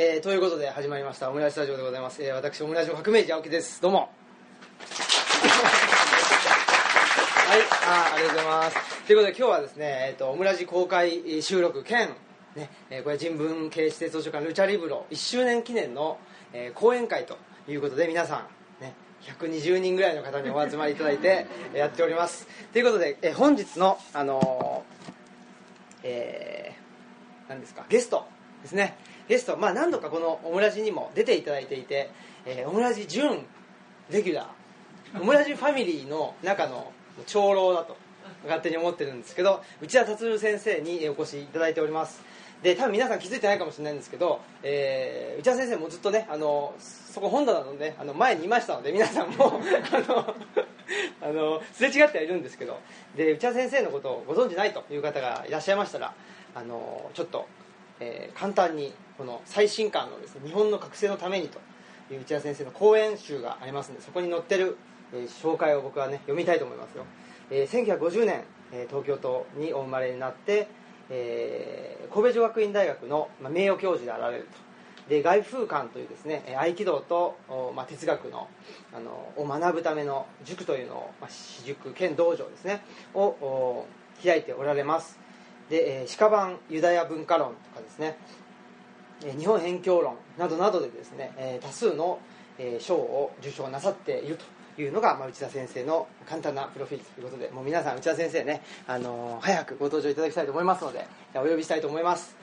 えー、ということで始まりましたオムライスタジオでございます、えー、私オムライスの革命児青木です。どうも。はいあありがとうございます。ということで今日はですね、えーと、オムラジ公開収録兼、ねえー、これ人文系施設図書館ルチャリブロ1周年記念の、えー、講演会ということで皆さんね120人ぐらいの方にお集まりいただいて やっております。ということで、えー、本日のあのー、えー、何ですかゲストですね。ゲスト、まあ、何度かこのオムラジにも出ていただいていて、えー、オムラジ準レギュラー。オムラジファミリーの中の長老だと勝手に思ってるんですけど内田達先生にお越しいただいております。で多分皆さん気づいてないかもしれないんですけど、えー、内田先生もずっとねあのそこ本棚のねあの前にいましたので皆さんも あのあのすれ違ってはいるんですけどで内田先生のことをご存じないという方がいらっしゃいましたらあのちょっとえー、簡単にこの最新刊のです、ね、日本の覚醒のためにという内田先生の講演集がありますのでそこに載ってる、えー、紹介を僕はね読みたいと思いますよ、えー、1950年、えー、東京都にお生まれになって、えー、神戸女学院大学の、まあ、名誉教授であられると。で外風館というですね合気道と、まあ、哲学のあのを学ぶための塾というのを、まあ、私塾兼道場ですねを開いておられます。で、えー、鹿版ユダヤ文化論とかですね、日本辺境論などなどでですね、えー、多数の、えー、賞を受賞なさっているというのが、まあ、内田先生の簡単なプロフィールということでもう皆さん内田先生ね、あのー、早くご登場いただきたいと思いますのでお呼びしたいと思います。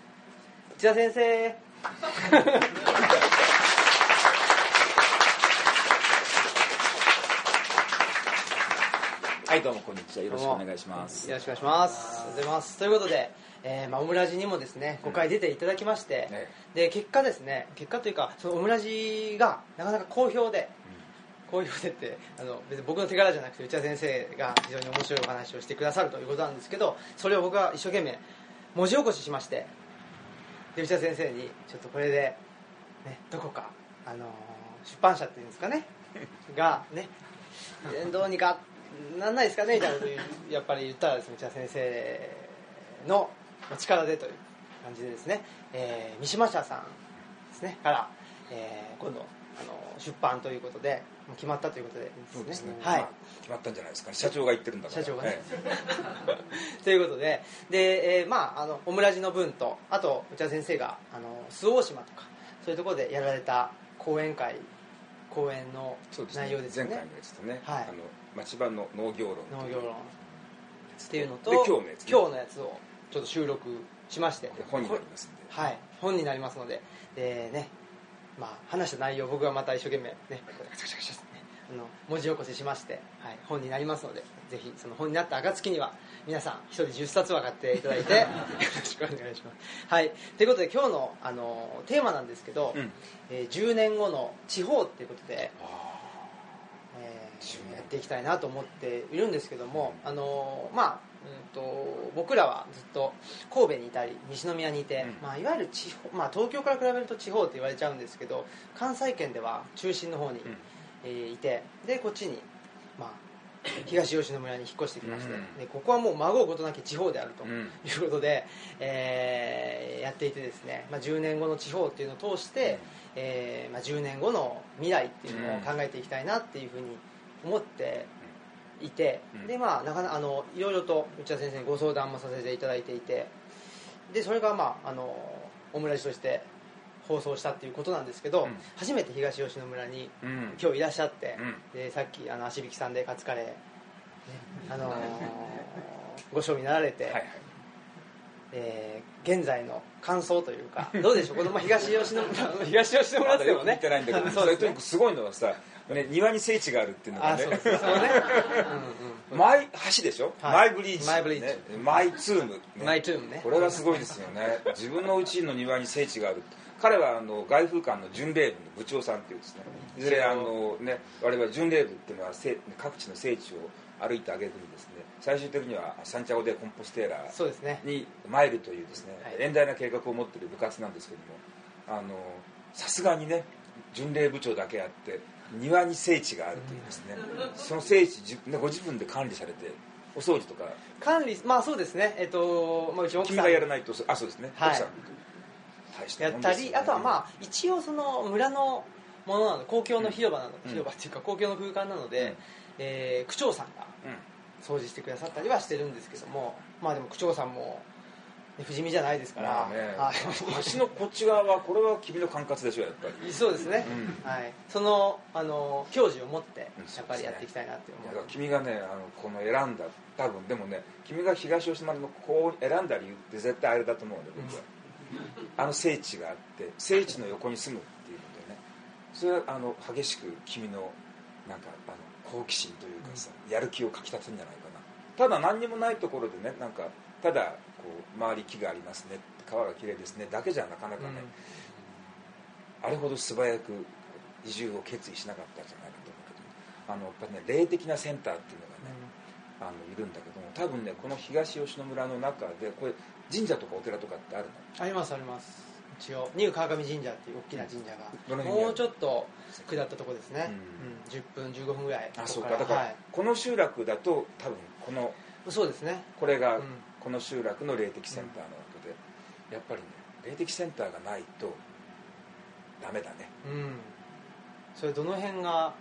内田先生。はいどうもこんにちは。よろしくお願いします。よろしくお願いします。ありがとうございます。ということで、えーまあ、オムラジにもですね5回出ていただきまして、うんで結果ですね結果というかそのオムラジがなかなか好評で、好評でってあの別に僕の手柄じゃなくて内田先生が非常に面白いお話をしてくださるということなんですけどそれを僕は一生懸命文字起こししましてで内田先生にちょっとこれで、ね、どこか、あの出版社っていうんですかね がねどうにかなんないですかねみたいなことやっぱり言ったらですね内田先生の力でという感じでですね、えー、三島社さんですねから、えー、今度あの出版ということで決まったということでそうですね、はい、まあ、決まったんじゃないですか、ね、社長が言ってるんだから。社長がね、ということでで、えー、まああのオムラジの分とあと内田先生があの周防島とかそういうところでやられた講演会講演の内容ですね、ね、前回のやつとね、はい、あの町場の農業論農業論っていうのと今日のやつ、ね、今日のやつをちょっと収録しまして。本になりますんで。はい。本になりますので。でね。まあ話した内容僕がまた一生懸命ねあの文字起こししまして、はい、本になりますのでぜひその本になった暁には皆さん一人10冊は買っていただいて よろしくお願いします。はい、ということで今日のあのテーマなんですけど、うん、えー、10年後の地方っていうことで。やっていきたいなと思っているんですけども、あのまあうんと、僕らはずっと神戸にいたり西宮にいて、うん、まあ、いわゆる地方、まあ、東京から比べると地方って言われちゃうんですけど関西圏では中心の方に、うん、えー、いてでこっちに、まあ、東吉野村に引っ越してきまして、うん、でここはもう孫うことなき地方であるということで、えー、やっていてですね、まあ、10年後の地方っていうのを通して、えーまあ、10年後の未来っていうのを考えていきたいなっていうふうに思っていて、でまあなかなかあのいろいろと内田先生にご相談もさせていただいていてでそれがまああのオムライスとして放送したっていうことなんですけど、うん、初めて東吉野村に今日いらっしゃって、うん、でさっきあの足引さんでカツカレー、ね、あのー、ご賞味なられて、はいはい、えー、現在の感想というかどうでしょう？この東吉野村 東吉野村でもね言ってないんだけどそれとにかくすごいのはさね、庭に聖地があるっていうのがねね。マイ橋でしょ、はい、マイブリッジ、マイブリッジ、ね、マイツーム、ね、マイトゥームね。これがすごいですよね。自分の家の庭に聖地がある。彼はあの外風館の巡礼部の部長さんっていうですね。いずれあの、ね、我々巡礼部っていうのは各地の聖地を歩いてあげるにですね。最終的にはサンチャゴ・デ・コンポステーラに参るというですね、遠大な計画を持っている部活なんですけどもさすがにね巡礼部長だけあって庭に聖地があるというですね、その聖地ご自分で管理されてお掃除とか。管理まあそうですね。えっと、まあ、うち君がやらないとあそうですね、はい、奥さん。やったり、あとはまあ一応その村のものなの。公共の広場なの、うん。広場っていうか公共の空間なので、うん。えー区長さんがうん。掃除してくださったりはしてるんですけども。まあでも区長さんも、ね、不死身じゃないですから、はい。橋のこっち側はこれは君の管轄でしょやっぱり。そうですね、うん。はい、そのあの矜持を持ってうんやっぱりやっていきたいなって思う。だから君がねあのこの選んだ多分でもね君が東吉丸のここを選んだ理由って絶対あれだと思うんだよ僕は、あの聖地があって聖地の横に住むっていうのでね。それはあの激しく君のなんかあの好奇心というかさ、やる気をかきたつんじゃないかな。ただ何にもないところでねなんかただこう周り木がありますね。川が綺麗ですね。だけじゃなかなかね、あれほど素早く移住を決意しなかったんじゃないかと思うけどあのやっぱね霊的なセンターっていうのがね、あのいるんだけども多分ねこの東吉野村の中でこれ神社とかお寺とかってあるの？ありますあります。一応ニュー川上神社っていう大きな神社が、もうちょっと下ったとこですね、うん。うん。10分15分ぐらいあそうか。だから、はい。この集落だと多分このそうですね。これが、うんこの集落の霊的センターなわけで、やっぱりね霊的センターがないとダメだね。うん。それどの辺が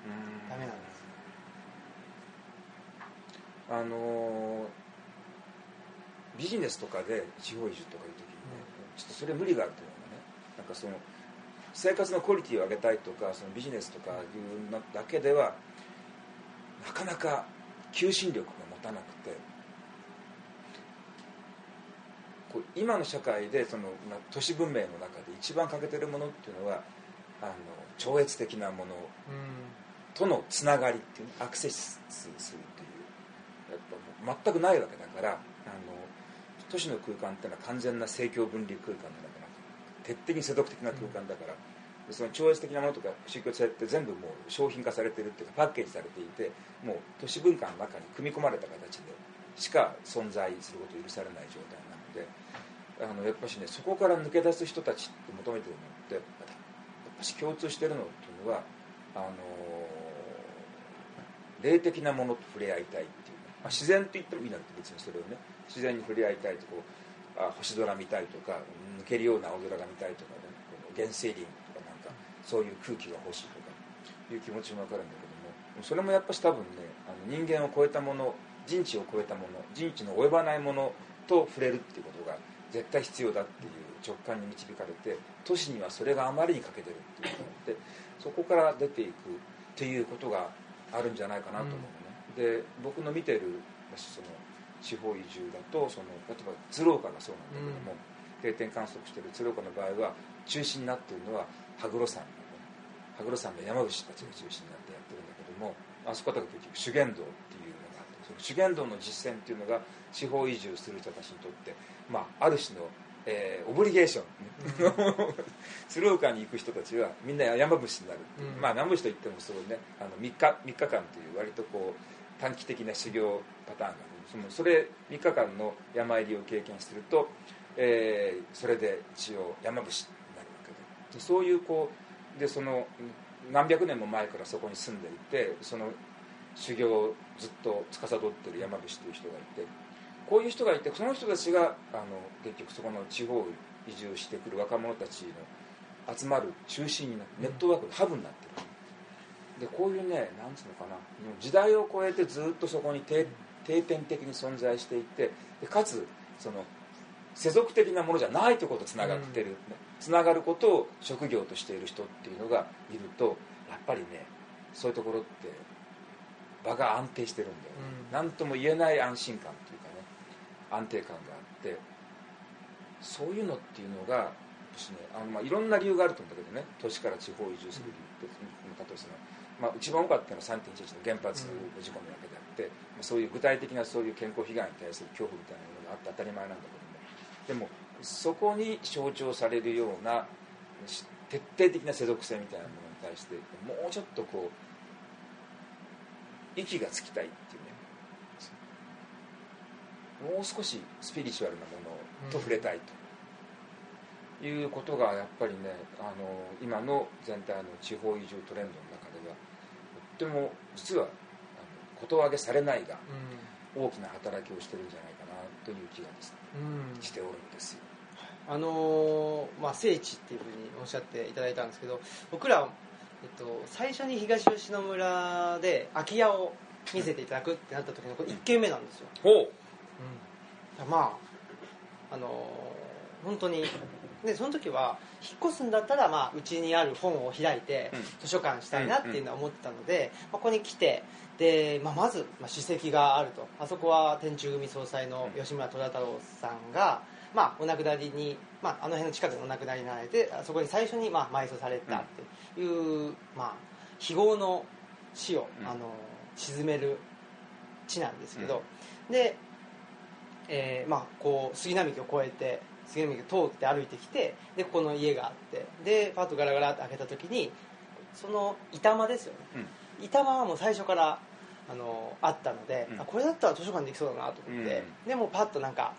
ダメなんですか？あのービジネスとかで地方移住とかいう時にね、ちょっとそれ無理があると思うのねなんかその生活のクオリティを上げたいとかそのビジネスとかいうのだけではなかなか求心力が持たなくてこう今の社会でそのまあ都市文明の中で一番欠けてるものっていうのはあの超越的なものうとのつながりっていうアクセスするというやっぱもう全くないわけだからあの都市の空間っていうのは完全な政教分離空間なのかな徹底に世俗的な空間だから、でその超越的なものとか宗教性って全部もう商品化されてるっていうかパッケージされていてもう都市文化の中に組み込まれた形でしか存在することを許されない状態なのであのやっぱしねそこから抜け出す人たちって求めてるのってやっぱし共通してるのっていうのはあの霊的なものと触れ合いたいっていうね、まあ、自然と言ってもいいなって別にそれをね自然に触れ合いたいとこうあ星空見たいとか抜けるような青空が見たいとかねこの原生林とかなんかそういう空気が欲しいとかいう気持ちも分かるんだけどもそれもやっぱし多分ねあの人間を超えたもの人知を超えたもの人知の及ばないものと触れるっていうことが絶対必要だっていう直感に導かれて都市にはそれがあまりに欠けてるっていうのがあってそこから出ていくっていうことがあるんじゃないかなと思うのね、で僕の見てるその地方移住だとその例えば鶴岡がそうなんだけども、定点観測してる鶴岡の場合は中心になっているのは羽黒山羽黒山の山伏たちが中心になってやってるんだけどもあそこだと結局修験道。っていうの実践っていうのが地方移住する人たちにとって、まあ、ある種の、えーオブリゲーション鶴岡に行く人たちはみんな山伏になる。う、うん。まあ山伏といってもそうね。あの3日 ,3 日間という割とこう短期的な修行パターンがあるそのそれ3日間の山入りを経験すると、えーそれで一応山伏になるわけで。でそういうこうでその何百年も前からそこに住んでいてその修行をずっと司っている山伏という人がいてこういう人がいてその人たちがあの結局そこの地方移住してくる若者たちの集まる中心になってネットワークのハブになってる。でこういうねなんつうのかな時代を超えてずっとそこに定定点的に存在していてでかつその世俗的なものじゃないということとつながってる、つながることを職業としている人っていうのがいるとやっぱりねそういうところって場が安定してるんだよ、うん。何とも言えない安心感というかね安定感があってそういうのっていうのが私ねあの、まあ、いろんな理由があると思うんだけどね都市から地方移住する理由って例えばその、まあ、一番多かったのは3.11の原発の事故なわけであって、まあそういう具体的なそういう健康被害に対する恐怖みたいなものがあって当たり前なんだけどもでもそこに象徴されるようなし徹底的な世俗性みたいなものに対してもうちょっとこう息がつきたいっていうね。もう少しスピリチュアルなものと触れたいと。いうことがやっぱりねあの今の全体の地方移住トレンドの中ではとっても実はあのことわげされないが大きな働きをしてるんじゃないかなという気がです。ねうんうん。しておるんですよ。あのーまあ、聖地っていうふうにおっしゃっていただいたんですけど僕ら、えっと、最初に東吉野村で空き家を見せていただくってなった時のこれ1軒目なんですよ、ほう。まああのー本当にでその時は引っ越すんだったらまあうちにある本を開いてうん。図書館したいなっていうのは思ってたので、まあ、ここに来てで、まあ、まず、まあ、史跡があると。あそこは天中組総裁の吉村虎太郎さんが、まあ、お亡くなりに、まあ、あの辺の近くにお亡くなりになられてあそこに最初にまあ埋葬されたっていう、まあ、非業の死を、うん。あの沈める地なんですけど、で、えーまあ、こう杉並木を越えて杉並木を通って歩いてきてでここの家があってでパッとガラガラって開けた時にその板間ですよね。うん。板間はもう最初からあのあったので、うん。あこれだったら図書館できそうだなと思って、うでもうパッとなんか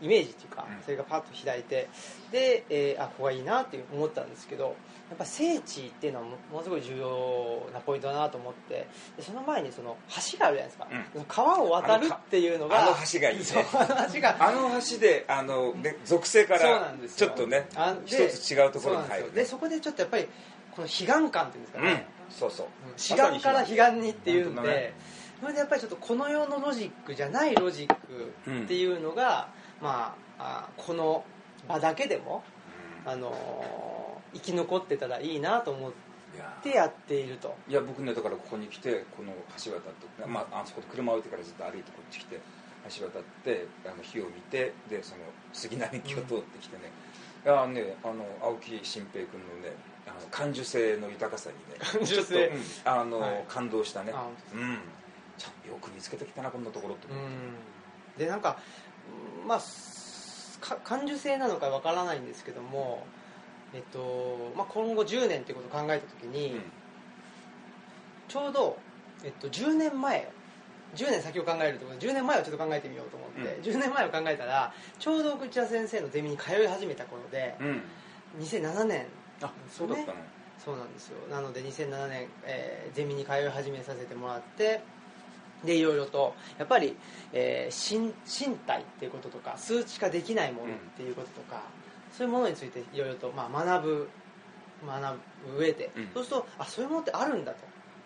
イメージっていうか、うん。それがパッと開いてで、えーあここがいいなっていう思ったんですけどやっぱ聖地っていうのはもものすごい重要なポイントだなと思ってでその前にその橋があるじゃないですか、川を渡るっていうのがあの橋がいいね。あの橋が。あの橋であので属性からちょっとねあ一でつ違うところに入るでそこでちょっとやっぱりこの彼岸感っていうんですかうんね、そうそう。志願から彼岸にっていうんで、それでやっぱりちょっとこの世のロジックじゃないロジックっていうのが、まああこの場だけでも、あのー生き残ってたらいいなと思っいや。てやっていると。いや僕ねだからここに来てこの橋渡って、まあ、あそこで車を置いてからずっと歩いてこっち来て橋渡ってあの火を見てでその杉並木を通ってきてね、いやねあの青木新平君のねあの感受性の豊かさにね感受性。ちょっと、うんあのはい。感動したね。あうん。ちゃんよく見つけてきたなこんなところってう、ん。でなんかうんまあ感受性なのかわからないんですけどもえっとまあ、今後10年っていうことを考えた時に、うん。ちょうど、えっと、10年前10年先を考えるってことで10年前をちょっと考えてみようと思って、うん。10年前を考えたらちょうど口田先生のゼミに通い始めた頃で、うん。2007年あそうだったの、そうなんですよ。なので2007年、えーゼミに通い始めさせてもらってでいろいろと。やっぱり、えー身身体っていうこととか数値化できないものっていうこととか、そういうものについていろいろと、まあ、学ぶ学ぶ上で、うん。そうするとあそういうものってあるんだと。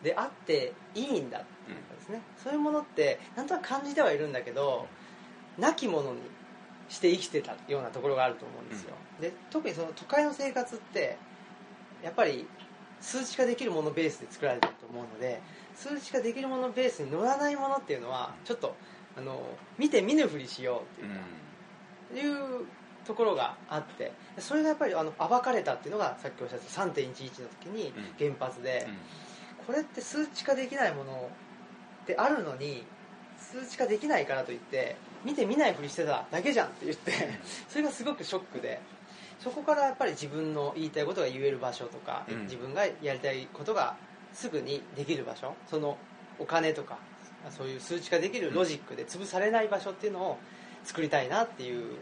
であっていいんだっていうかですね、そういうものってなんとなく感じてはいるんだけどなきものにして生きてたようなところがあると思うんですよ、で特にその都会の生活ってやっぱり数値化できるものベースで作られてると思うので数値化できるものベースに乗らないものっていうのはちょっとあの見て見ぬふりしようっていう,、いうところがあってそれがやっぱりあの暴かれたっていうのがさっきおっしゃった3.11の時に原発で、これって数値化できないものってあるのに数値化できないからといって見て見ないふりしてただけじゃんって言ってそれがすごくショックで。そこからやっぱり自分の言いたいことが言える場所とか、うん。自分がやりたいことがすぐにできる場所そのお金とかそういう数値化できるロジックで潰されない場所っていうのを作りたいなっていう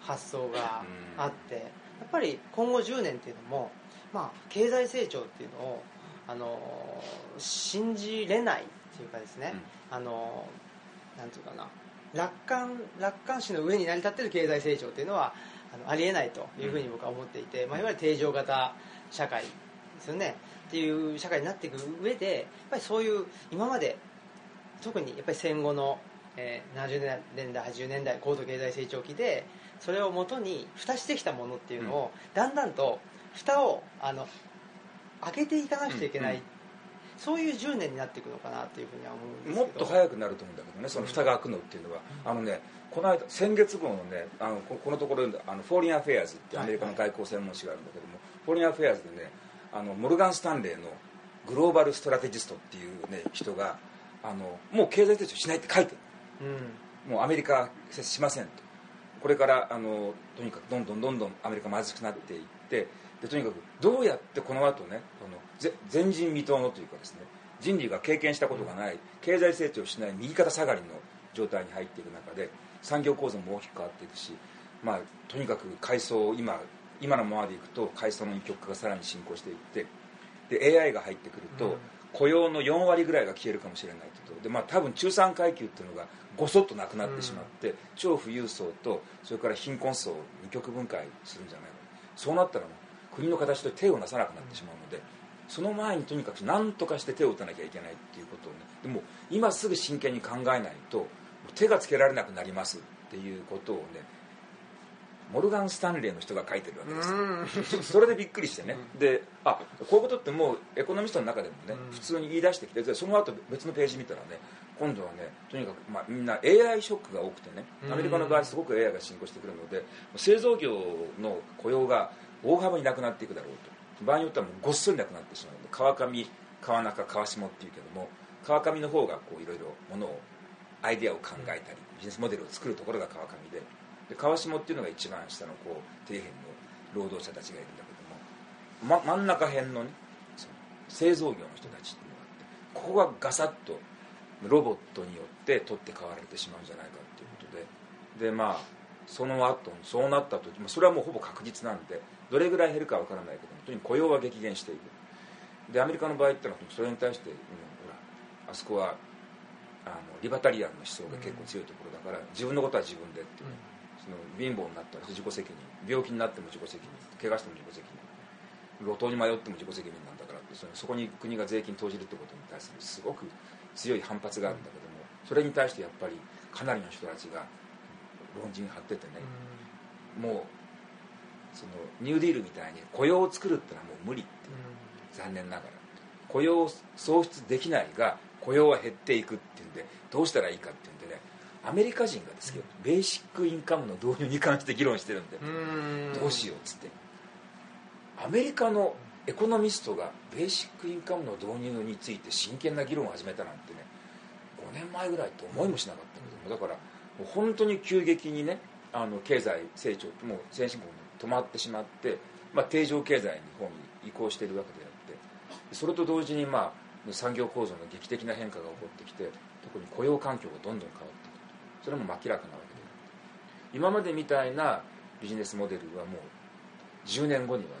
発想があってやっぱり今後10年っていうのも、まあ、経済成長っていうのをあの信じれないっていうかですね、あのなんていうかな楽観楽観視の上に成り立ってる経済成長っていうのはあのありえないというふうに僕は思っていて、まあ、いわゆる定常型社会ですよねっていう社会になっていく上でやっぱりそういう今まで特にやっぱり戦後の、えー70年代80年代高度経済成長期でそれをもとに蓋してきたものっていうのを、だんだんと蓋をあの開けていかなくちゃいけない、うん。うんそういう10年になっていくのかなっていうふうには思うんですけど。もっと早くなると思うんだけどねその蓋が開くのっていうのは、あのねこの間先月号のねあのここのところあのフォーリンアフェアーズっていうアメリカの外交専門誌があるんだけども、フォーリンアフェアーズでねあのモルガン・スタンレーのグローバル・ストラテジストっていう、ね、人があのもう経済成長しないって書いてる。うん。もうアメリカしませんと。これからあのとにかくどんどんどんどんアメリカ貧しくなっていってでとにかくどうやってこの後ねこのぜ前人未到のというかですね人類が経験したことがない経済成長しない右肩下がりの状態に入っていく中で産業構造も大きく変わっていくし、まあ、とにかく階層今今のままでいくと階層の二極化がさらに進行していってで AI が入ってくると、うん。雇用の4割ぐらいが消えるかもしれないとで、まあ、多分中産階級っていうのがごそっとなくなってしまって、うん、超富裕層とそれから貧困層を二極分解するんじゃないか。そうなったらもう国の形で手をなさなくなってしまうので、その前にとにかく何とかして手を打たなきゃいけないっていうことをねでも今すぐ真剣に考えないと手がつけられなくなりますっていうことをねモルガン・スタンレーの人が書いてるわけです。それでびっくりしてね。であこういうことってもうエコノミストの中でもね普通に言い出してきてその後別のページ見たらね今度はねとにかく、まあ、みんな AI ショックが多くてねアメリカの場合すごく AI が進行してくるので製造業の雇用が大幅になくなっていくだろうと。場合によってはもうごっそりなくなってしまう。ので川上川中川下っていうけども川上の方がこういろいろものをアイデアを考えたりビジネスモデルを作るところが川上でで川下っていうのが一番下のこう底辺の労働者たちがいるんだけども、ま、真ん中辺のねその製造業の人たちっていうのがあってここがガサッとロボットによって取って代わられてしまうんじゃないかっていうことででまあその後そうなった時まあそれはもうほぼ確実なんでどれぐらい減るかわからないけどもとにかく雇用は激減していくでアメリカの場合ってのはそれに対して、うん、ほらあそこはあのリバタリアンの思想が結構強いところだから、自分のことは自分でっていう、うんその貧乏になったら自己責任。病気になっても自己責任。怪我しても自己責任。路頭に迷っても自己責任なんだからってそそこに国が税金投じるってことに対するすごく強い反発があるんだけどもそれに対してやっぱりかなりの人たちが論陣張っててね、もうそのニューディールみたいに雇用を作るってのはもう無理って、残念ながら。雇用を創出できないが雇用は減っていくっていうんでどうしたらいいかっていうんでねアメリカ人がですけど、ベーシックインカムの導入に関して議論してるんでどうしようっつって。アメリカのエコノミストがベーシックインカムの導入について真剣な議論を始めたなんてね5年前ぐらいと思いもしなかったけどもだからもう本当に急激にねあの経済成長もう先進国に止まってしまって、まあ、定常経済の方に移行しているわけであってそれと同時に、まあ、産業構造の劇的な変化が起こってきて特に雇用環境がどんどん変わってそれも明らかなわけで今までみたいなビジネスモデルはもう10年後にはね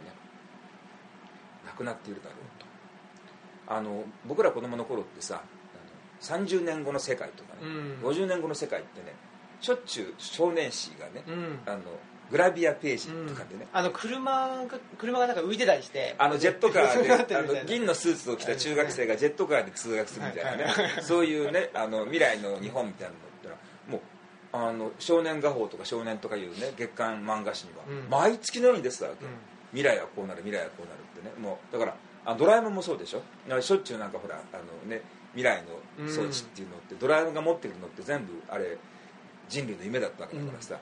なくなっているだろうと。あの僕ら子供の頃ってさ30年後の世界とかね、うん、50年後の世界ってねしょっちゅう少年誌がね、うん、あのグラビアページとかでね、うん、あの車が車がなんか浮いてたりして。あのジェットカーで あの銀のスーツを着た中学生がジェットカーで通学するみたいなね、そういうねあの未来の日本みたいなのもうあの少年画報とか少年とかいうね月刊漫画誌には、毎月のように出てたわけ、うん、未来はこうなる未来はこうなるってね。もうだからあドラえもんもそうでしょ？しょっちゅうなんかほらあのね未来の装置っていうのって、うん、ドラえもんが持ってるのって全部あれ人類の夢だったわけだからさ、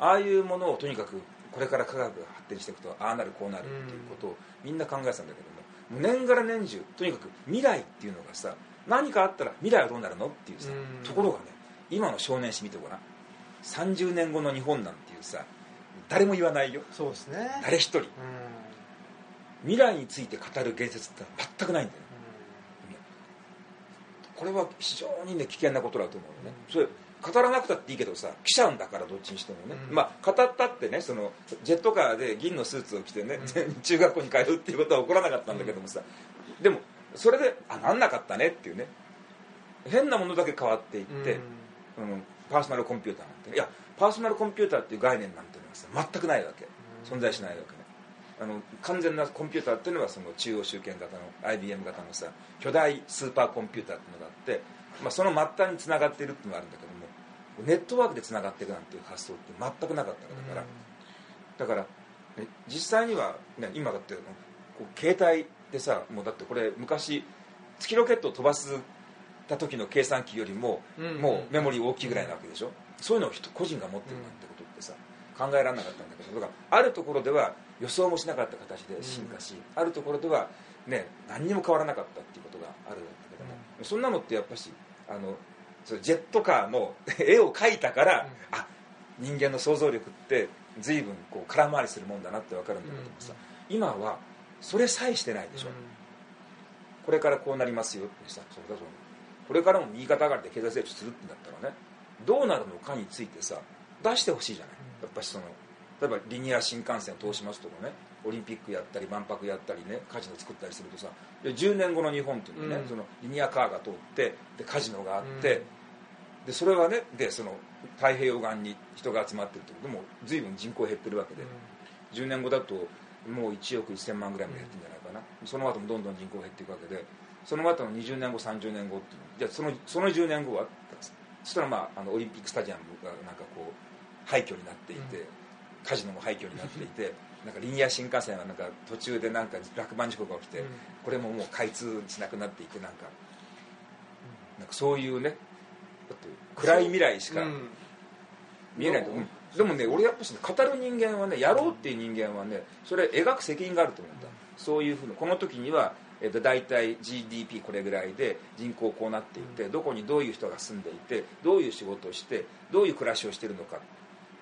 うん、ああいうものをとにかくこれから科学が発展していくとああなるこうなるっていうことをみんな考えてたんだけども年がら年中とにかく未来っていうのがさ何かあったら未来はどうなるの？っていうさ、ところがね今の少年誌見てごらん。30年後の日本なんていうさ誰も言わないよ。そうですね。誰一人、未来について語る言説って全くないんだよ、これは非常にね危険なことだと思うよね、それ語らなくたっていいけどさ来ちゃうんだからどっちにしてもね、うん、まあ語ったってねそのジェットカーで銀のスーツを着てね、うん、中学校に通うっていうことは起こらなかったんだけどもさ、うん、でもそれであなんなかったねっていうね。変なものだけ変わっていって、うん、パーソナルコンピューターなんて。いやパーソナルコンピューターっていう概念なんていうのは全くないわけ。存在しないわけね。あの完全なコンピューターっていうのはその中央集権型の IBM 型のさ巨大スーパーコンピューターっていうのがあって、まあ、その末端につながっているっていうのがあるんだけどもネットワークでつながっていくなんていう発想って全くなかったわけだから。だから、実際には、ね、今だってこう携帯でさもうだってこれ昔月ロケットを飛ばすた時の計算機よりも、もうメモリー大きいぐらいなわけでしょ、そういうのを人個人が持ってるなんてことってさ、考えられなかったんだけどだからあるところでは予想もしなかった形で進化し、あるところでは、ね、何にも変わらなかったっていうことがあるんだけども、そんなのってやっぱしあのジェットカーの 絵を描いたから、うん、あ人間の想像力って随分こう空回りするもんだなって分かるんだけどもさ、今はそれさえしてないでしょ、うん、これからこうなりますよってさそれだとこれからも右肩上がりで経済成長するってなったらねどうなるのかについてさ出してほしいじゃない。やっぱりその例えばリニア新幹線を通しますとかねオリンピックやったり万博やったりねカジノ作ったりするとさいや10年後の日本っていうのはね、うん。そのリニアカーが通ってでカジノがあって、うん。でそれはねでその太平洋岸に人が集まってるってことも随分人口減ってるわけで、10年後だともう1億1000万ぐらいまで減ってるんじゃないかな、その後もどんどん人口減っていくわけでその後の20年後30年後ってじゃあそのその10年後はそしたらまああのオリンピックスタジアムがなんかこう廃墟になっていて、カジノも廃墟になっていて なんかリニア新幹線がなんか途中でなんか落盤事故が起きて、うん。これももう開通しなくなっていてなんか,、なんかそういうねだって暗い未来しかうん。見えないと。思う、でもね俺やっぱしね語る人間はねやろうっていう人間はねそれ描く責任があると思うん。だそういうふうなこの時には、えっと大体 GDP これぐらいで人口こうなっていてどこにどういう人が住んでいてどういう仕事をしてどういう暮らしをしてるのか。っ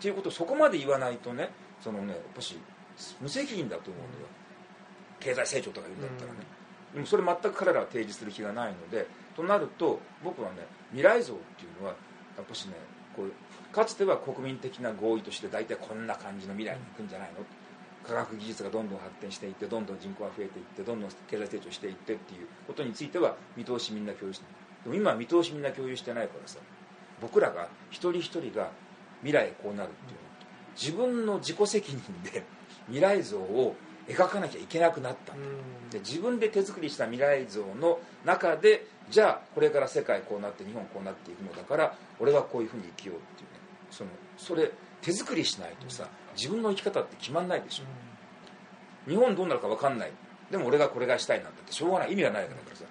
ていうことをそこまで言わないとねそのねやっぱし無責任だと思うんだよ経済成長とか言うんだったらね、でもそれ全く彼らは提示する気がないのでとなると僕はね未来像っていうのはやっぱしねこうかつては国民的な合意として大体こんな感じの未来に行くんじゃないの？科学技術がどんどん発展していってどんどん人口が増えていってどんどん経済成長していってっていうことについては見通しみんな共有してでも今は見通しみんな共有してないからさ僕らが一人一人が未来こうなるっていうの。自分の自己責任で未来像を描かなきゃいけなくなった。ん。だで自分で手作りした未来像の中でじゃあこれから世界こうなって日本こうなっていくのだから俺はこういうふうに生きようっていうね。そのそれ手作りしないとさ自分の生き方って決まんないでしょ。日本どうなるか分かんない。でも俺がこれがしたいなんてしょうがない。意味がないわけだからさ。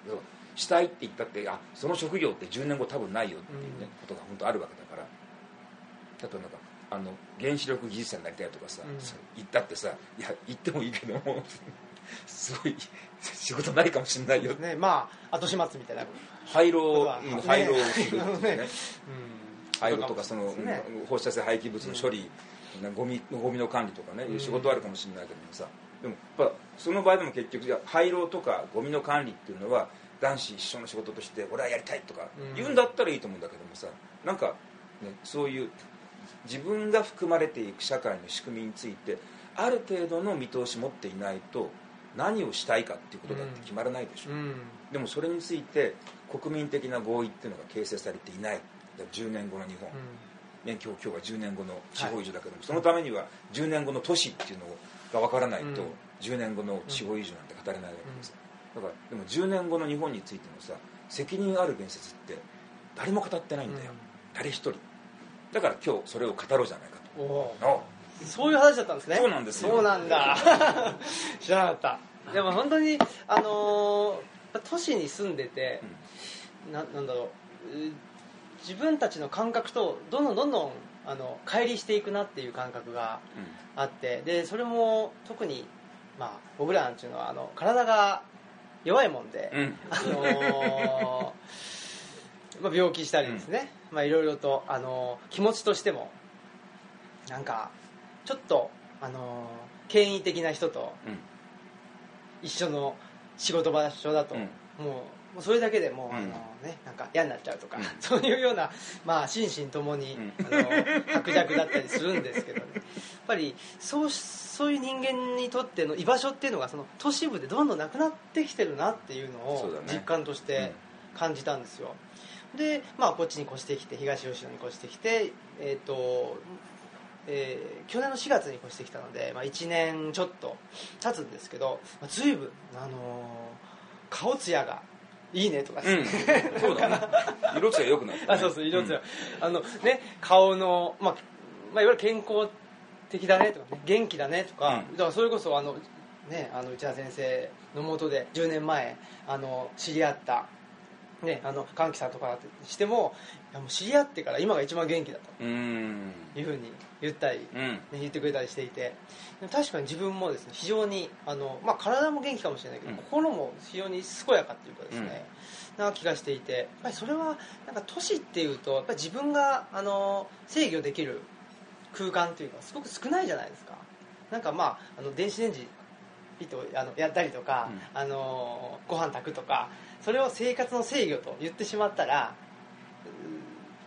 したいって言ったってあその職業って10年後多分ないよっていうね、うん。ことが本当あるわけだから。例えばなんかあの原子力技術者になりたいとかさ、うん。言ったってさいや言ってもいいけども すごい仕事ないかもしれないよ。ね。まあ後始末みたいな。廃炉、まあうん廃炉ね。ね。廃炉とかその、ね。うん放射性廃棄物の処理、なゴミゴミの管理とかね、いう仕事あるかもしれないけどもさ。でもやっぱその場合でも結局じゃあ廃炉とかゴミの管理っていうのは男子一緒の仕事として俺はやりたいとかうん。言うんだったらいいと思うんだけどもさなんか、ね、そういう自分が含まれていく社会の仕組みについてある程度の見通し持っていないと何をしたいかっていうことだって決まらないでしょ、うん。でもそれについて国民的な合意っていうのが形成されていない。だから10年後の日本、ね、今日今日は10年後の地方移住だけども、そのためには10年後の都市っていうのが分からないと、うん。10年後の地方移住なんて語れないわけです、だからでも10年後の日本についてのさ責任ある言説って誰も語ってないんだよ、うん。誰一人。だから今日それを語ろうじゃないかおおとのそういう話だったんですね。そうなんですよ。そうなんだ。知らなかった。でも本当にあのー都市に住んでて、ななんだろうう自分たちの感覚とどんどんどんどんあの乖離していくなっていう感覚があってでそれも特に、まあ、僕らなんていうのはあの体が弱いもんで、うん、うんあのーまあ、病気したりですね、まあ、いろいろと、あのー気持ちとしてもなんかちょっと、あのー権威的な人と一緒の仕事場所だと、うん。もうもうそれだけでもう、うん。あのね、なんか嫌になっちゃうとか、うん。そういうような、まあ、心身ともに、うん。あの薄弱だったりするんですけどね。やっぱりそうそういう人間にとっての居場所っていうのがその都市部でどんどんなくなってきてるなっていうのを実感として感じたんですよ、で、まあ、こっちに越してきて東吉野に越してきて、えーとえー去年の4月に越してきたので、まあ、1年ちょっと経つんですけど、まあ、随分、あのー顔つやがいいねとか。うん、そうだね。色つや良くなった、ね、あそうそう色つや、あのね顔の、まあまあ、いわゆる健康的だねとか、ね、元気だねとか、うん。だからそれこそあの、ね、あの内田先生のもとで10年前あの知り合った、ね、あの歓喜さんとかしてももう知り合ってから今が一番元気だうんうん。というふうに言ったり、ね、言ってくれたりしていて。確かに自分もですね非常にあの、まあ、体も元気かもしれないけど、うん。心も非常に健やかっていうかですね、な気がしていてやっぱりそれはなんか都市っていうとやっぱり自分があの制御できる空間っていうのはすごく少ないじゃないですか。なんかまああの電子レンジピッとあのやったりとか、うあのご飯炊くとかそれを生活の制御と言ってしまったらう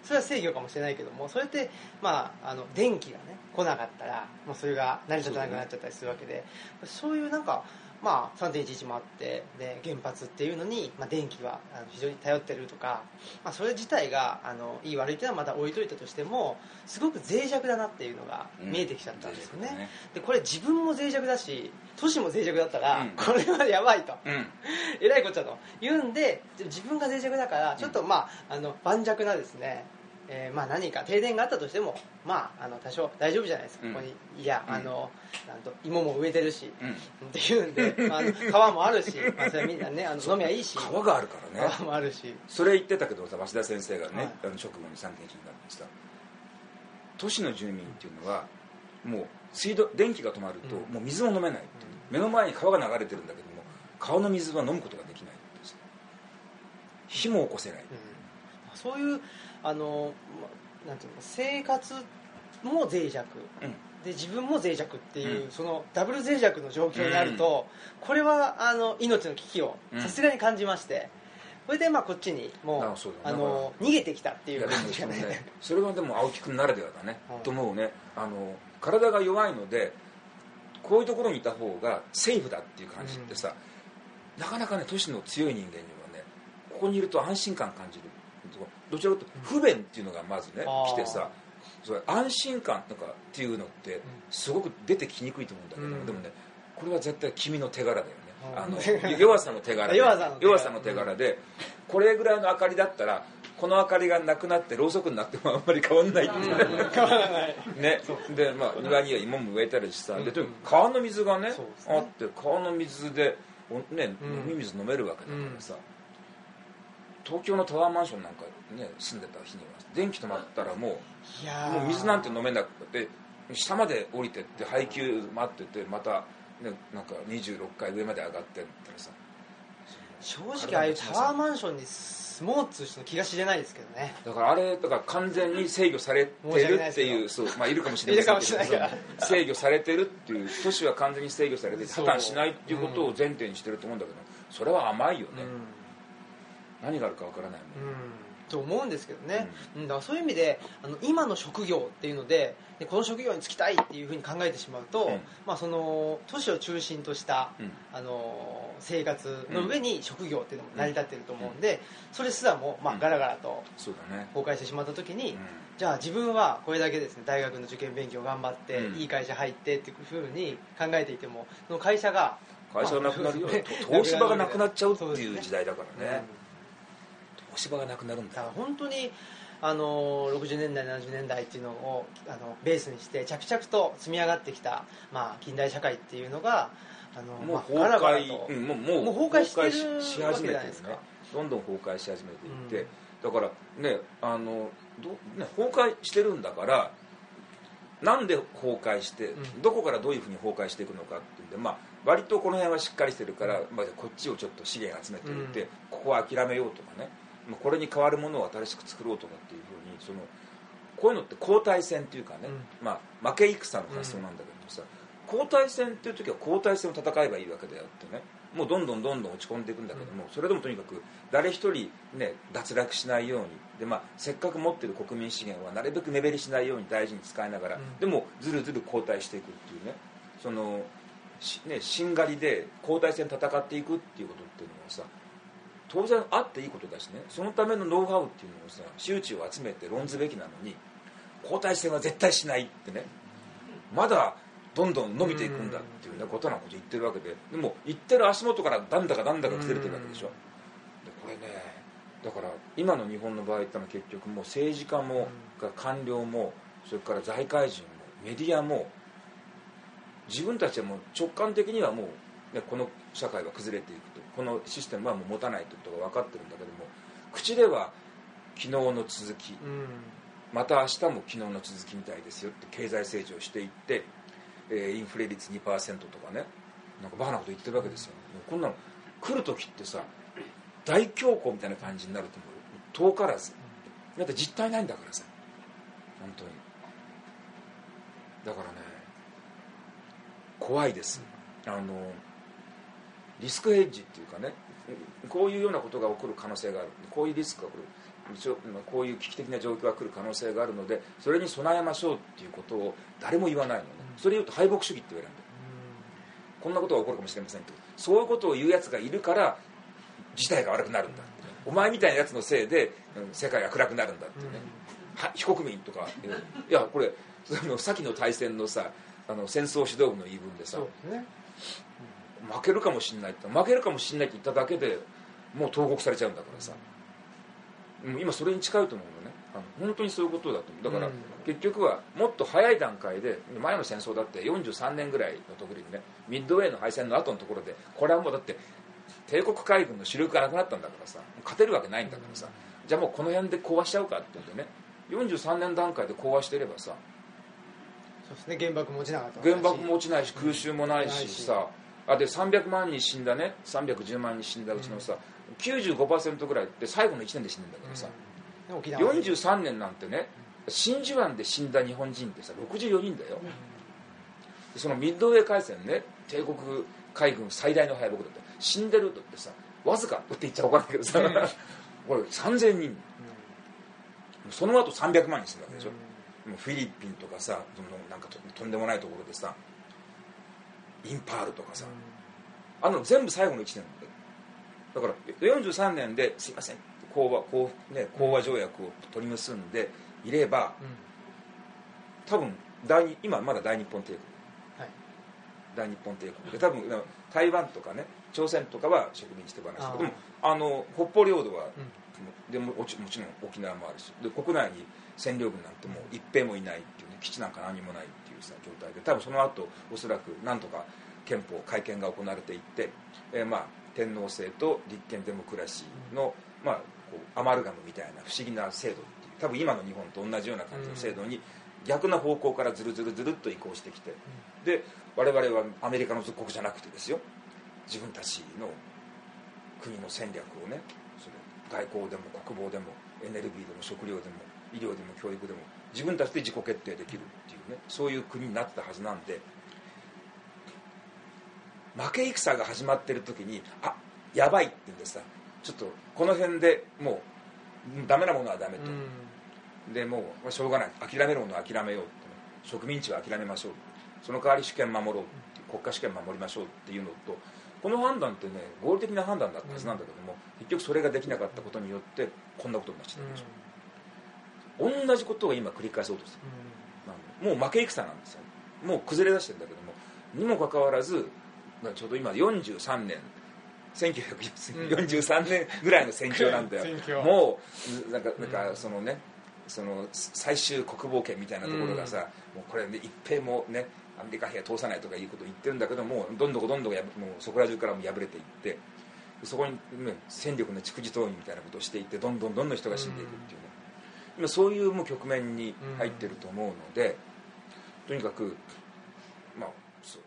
それは制御かもしれないけどもそれって、まあ、あの電気がね来なかったら、まあ、それが成り立たなくなっちゃったりするわけでそう,、いうなんか、まあ、3.11もあってで原発っていうのに、まあ、電気は非常に頼ってるとか、まあ、それ自体があのいい悪いっていうのはまた置いといたとしてもすごく脆弱だなっていうのが見えてきちゃったんですよね,、うんね。でこれ自分も脆弱だし都市も脆弱だったら、うん。これはやばいと。うん。えらいこっちゃと。言うんで自分が脆弱だからちょっとまああの盤石なですね、えーまあ何か停電があったとしてもまああの多少大丈夫じゃないですか、うん。ここにいやうん。あのなんと芋も植えてるし、うん。っていうんで、まあ、川もあるし、まあ、それはみんなねあの飲みはいいし川があるからね。川もあるし。それ言ってたけどさ鷲田先生がね、はい。あの直後に3.1になってさ都市の住民っていうのはもう水道電気が止まると、うん。もう水も飲めない目の前に川が流れてるんだけども川の水は飲むことができない火も起こせない、うん。そういうあのまなんていうの生活も脆弱。うん。で自分も脆弱っていう、うん。そのダブル脆弱の状況にあると、これはあの命の危機をうん。さすがに感じまして、それでまあこっちにもうあの逃げてきたっていいう感じがね。それね。それはでも青木君ならではだね、はいと思うね。あの体が弱いのでこういうところにいた方がセーフだっていう感じってさ、なかなかね都市の強い人間にはねここにいると安心感感じるどちらかというと不便っていうのがまずね、あー。来てさそれ安心感とかっていうのってすごく出てきにくいと思うんだけども、うん。でもねこれは絶対君の手柄だよね、うんあの 弱さの手柄。で弱さの手柄で、これぐらいの明かりだったらこの明かりがなくなってろうそくになってもあんまり変わんないって変わらない。ね。でまあ庭には芋も植えたりしさ、うん。でとにかく川の水がねあって川の水でおね、うん。飲み水飲めるわけだからさ、東京のタワーマンションなんかね住んでた日には電気止まったらもいうもう水なんて飲めなくて下まで降りてって配給待っててまた、ね、なんか26階上まで上がってったらさ。正直ああいうタワーマンションに住もうっつう人の気が知れないですけどね。だからあれだから完全に制御されてるっていうそう、まあ、いるかもしれないから。制御されてるっていう都市は完全に制御されて破綻しないっていうことを前提にしてると思うんだけどそれは甘いよね、うん何があるかわからないもん、うんと思うんですけどね、うん、だからそういう意味であの今の職業っていうのででこの職業に就きたいっていうふうに考えてしまうと、うん。まあ、その都市を中心とした、うん。あの生活の上に職業っていうのも成り立ってると思うんで、それすらも、まあ、うん。ガラガラと崩壊してしまった時に、うん。じゃあ自分はこれだけですね大学の受験勉強頑張って、うん。いい会社入ってっていうふうに考えていてもその会社が会社がなくなるよ、まあと東芝がなくなっちゃうっていう時代だからね東芝がなくなるんだ。だから本当にあの60年代70年代っていうのをあのベースにして着々と積み上がってきた、まあ、近代社会っていうのがあのもうまあ崩壊、とうんもうもうもう崩壊してるしし始めてるね。どんどん崩壊し始めていって、うん。だからねあのど、ね、崩壊してるんだからなんで崩壊して、うん。どこからどういうふうに崩壊していくのかっていうんで、まあ、割とこの辺はしっかりしてるから、まあ、こっちをちょっと資源集めておいて、うん。ここは諦めようとかねまあこれに代わるものを新しく作ろうとかっていうふうにそのこういうのって交代戦っていうかね、うん。まあ、負け戦の発想なんだけどさ、交代戦っていう時は交代戦を戦えばいいわけであってねもうどんどんどんどん落ち込んでいくんだけども、それでもとにかく誰一人、ね、脱落しないようにで、まあ、せっかく持ってる国民資源はなるべく目減りしないように大事に使いながら、うん。でもずるずる後退していくっていうねそのしねしんがりで交代戦戦っていくっていうことっていうのはさ当然あっていいことだしね。そのためのノウハウっていうのをさ周知を集めて論ずべきなのに交代戦は絶対しないってね。まだどんどん伸びていくんだっていうねことなこと言ってるわけで。でも言ってる足元からだんだかだんだか崩れてるわけでしょ。でこれねだから今の日本の場合ってのは結局もう政治家もが官僚もそれから財界人もメディアも自分たちはもう直感的にはもう、ね、この社会は崩れていくと。このシステムはもう持たないということが分かってるんだけども口では昨日の続きうん。また明日も昨日の続きみたいですよって経済成長していって、えーインフレ率2%とかねなんかバカなこと言ってるわけですよ。もうこんなの来る時ってさ大恐慌みたいな感じになると思う遠からず。だって実体ないんだからさ。本当に。だからね怖いです。あのリスクヘッジっていうかねこういうようなことが起こる可能性がある。こういうリスクが起こる。一応こういう危機的な状況が来る可能性があるのでそれに備えましょうっていうことを誰も言わないのね、それ言うと敗北主義って言われるんだよ、こんなことが起こるかもしれませんと。そういうことを言うやつがいるから事態が悪くなるんだお前みたいなやつのせいで、うん世界が暗くなるんだっていうね、は非国民とかいやこれその先の大戦のさあの戦争指導部の言い分でさそう負けるかもしれないって負けるかもしれないって言っただけでもう投獄されちゃうんだからさ、うん今それに近いと思うのね。あの本当にそういうことだと思う。だから、うん。結局はもっと早い段階で前の戦争だって43年ぐらいのところにねミッドウェーの敗戦の後のところでこれはもうだって帝国海軍の主力がなくなったんだからさ勝てるわけないんだからさ、じゃあもうこの辺で講和しちゃうかって言うんでね43年段階で講和してればさそうですね。原爆も落ちなかった原爆も落ちないし空襲もないしないし。さあで300万人死んだね。310万人死んだうちのさ、95%ぐらいって最後の1年で死んでんだからさ、うん。沖縄43年なんてね真珠湾で死んだ日本人ってさ64人だよ、そのミッドウェー海戦ね帝国海軍最大の敗北だって死んでるとってさわずかって言っちゃおかないけどさ。これ3000人。その後300万人死んだわけでしょ、もうフィリピンとかさそのなんかととんでもないところでさインパールとかさ、あの全部最後の1年だから43年ですいません講和講,、ね、講和条約を取り結んでいれば多分大日今まだ大日本帝国。はい。大日本帝国。で多分台湾とかね朝鮮とかは植民地手放したけどもあの北方領土は、でももちもちろん沖縄もあるし。で国内に占領軍なんてもう一兵もいないっていうね基地なんか何もない状態で多分その後おそらくなんとか憲法改憲が行われていって、えーまあ、天皇制と立憲デモクラシーの、まあ、こうアマルガムみたいな不思議な制度っていう多分今の日本と同じような感じの制度に逆な方向からずるずるずるっと移行してきてで我々はアメリカの属国じゃなくてですよ自分たちの国の戦略をねそれ外交でも国防でもエネルギーでも食料でも医療でも教育でも自分たちで自己決定できるっていうねそういう国になってたはずなんで負け戦が始まってる時にあやばいって言うんでさ。ちょっとこの辺でもうダメなものはダメと、でもうしょうがない。諦めるものは諦めようって。植民地は諦めましょう。その代わり主権守ろう国家主権守りましょうっていうのとこの判断ってね合理的な判断だったはずなんだけども、結局それができなかったことによってこんなことになっちゃったでしょ、同じことを今繰り返そうとしてるもう負け戦なんですよ。もう崩れ出してるんだけどもにもかかわらずちょうど今43年1943年ぐらいの戦況なんだよ。戦況。もうなんかなんかそのねその最終国防権みたいなところがさ、もうこれで一兵もねアメリカ兵通さないとかいうことを言ってるんだけどもどんどんどんどんやもうそこら中からも破れていってそこに、ね、戦力の蓄次投入みたいなことをしていってどんどんどんどん人が死んでいくっていうそういうもう局面に入ってると思うので、とにかくまあそう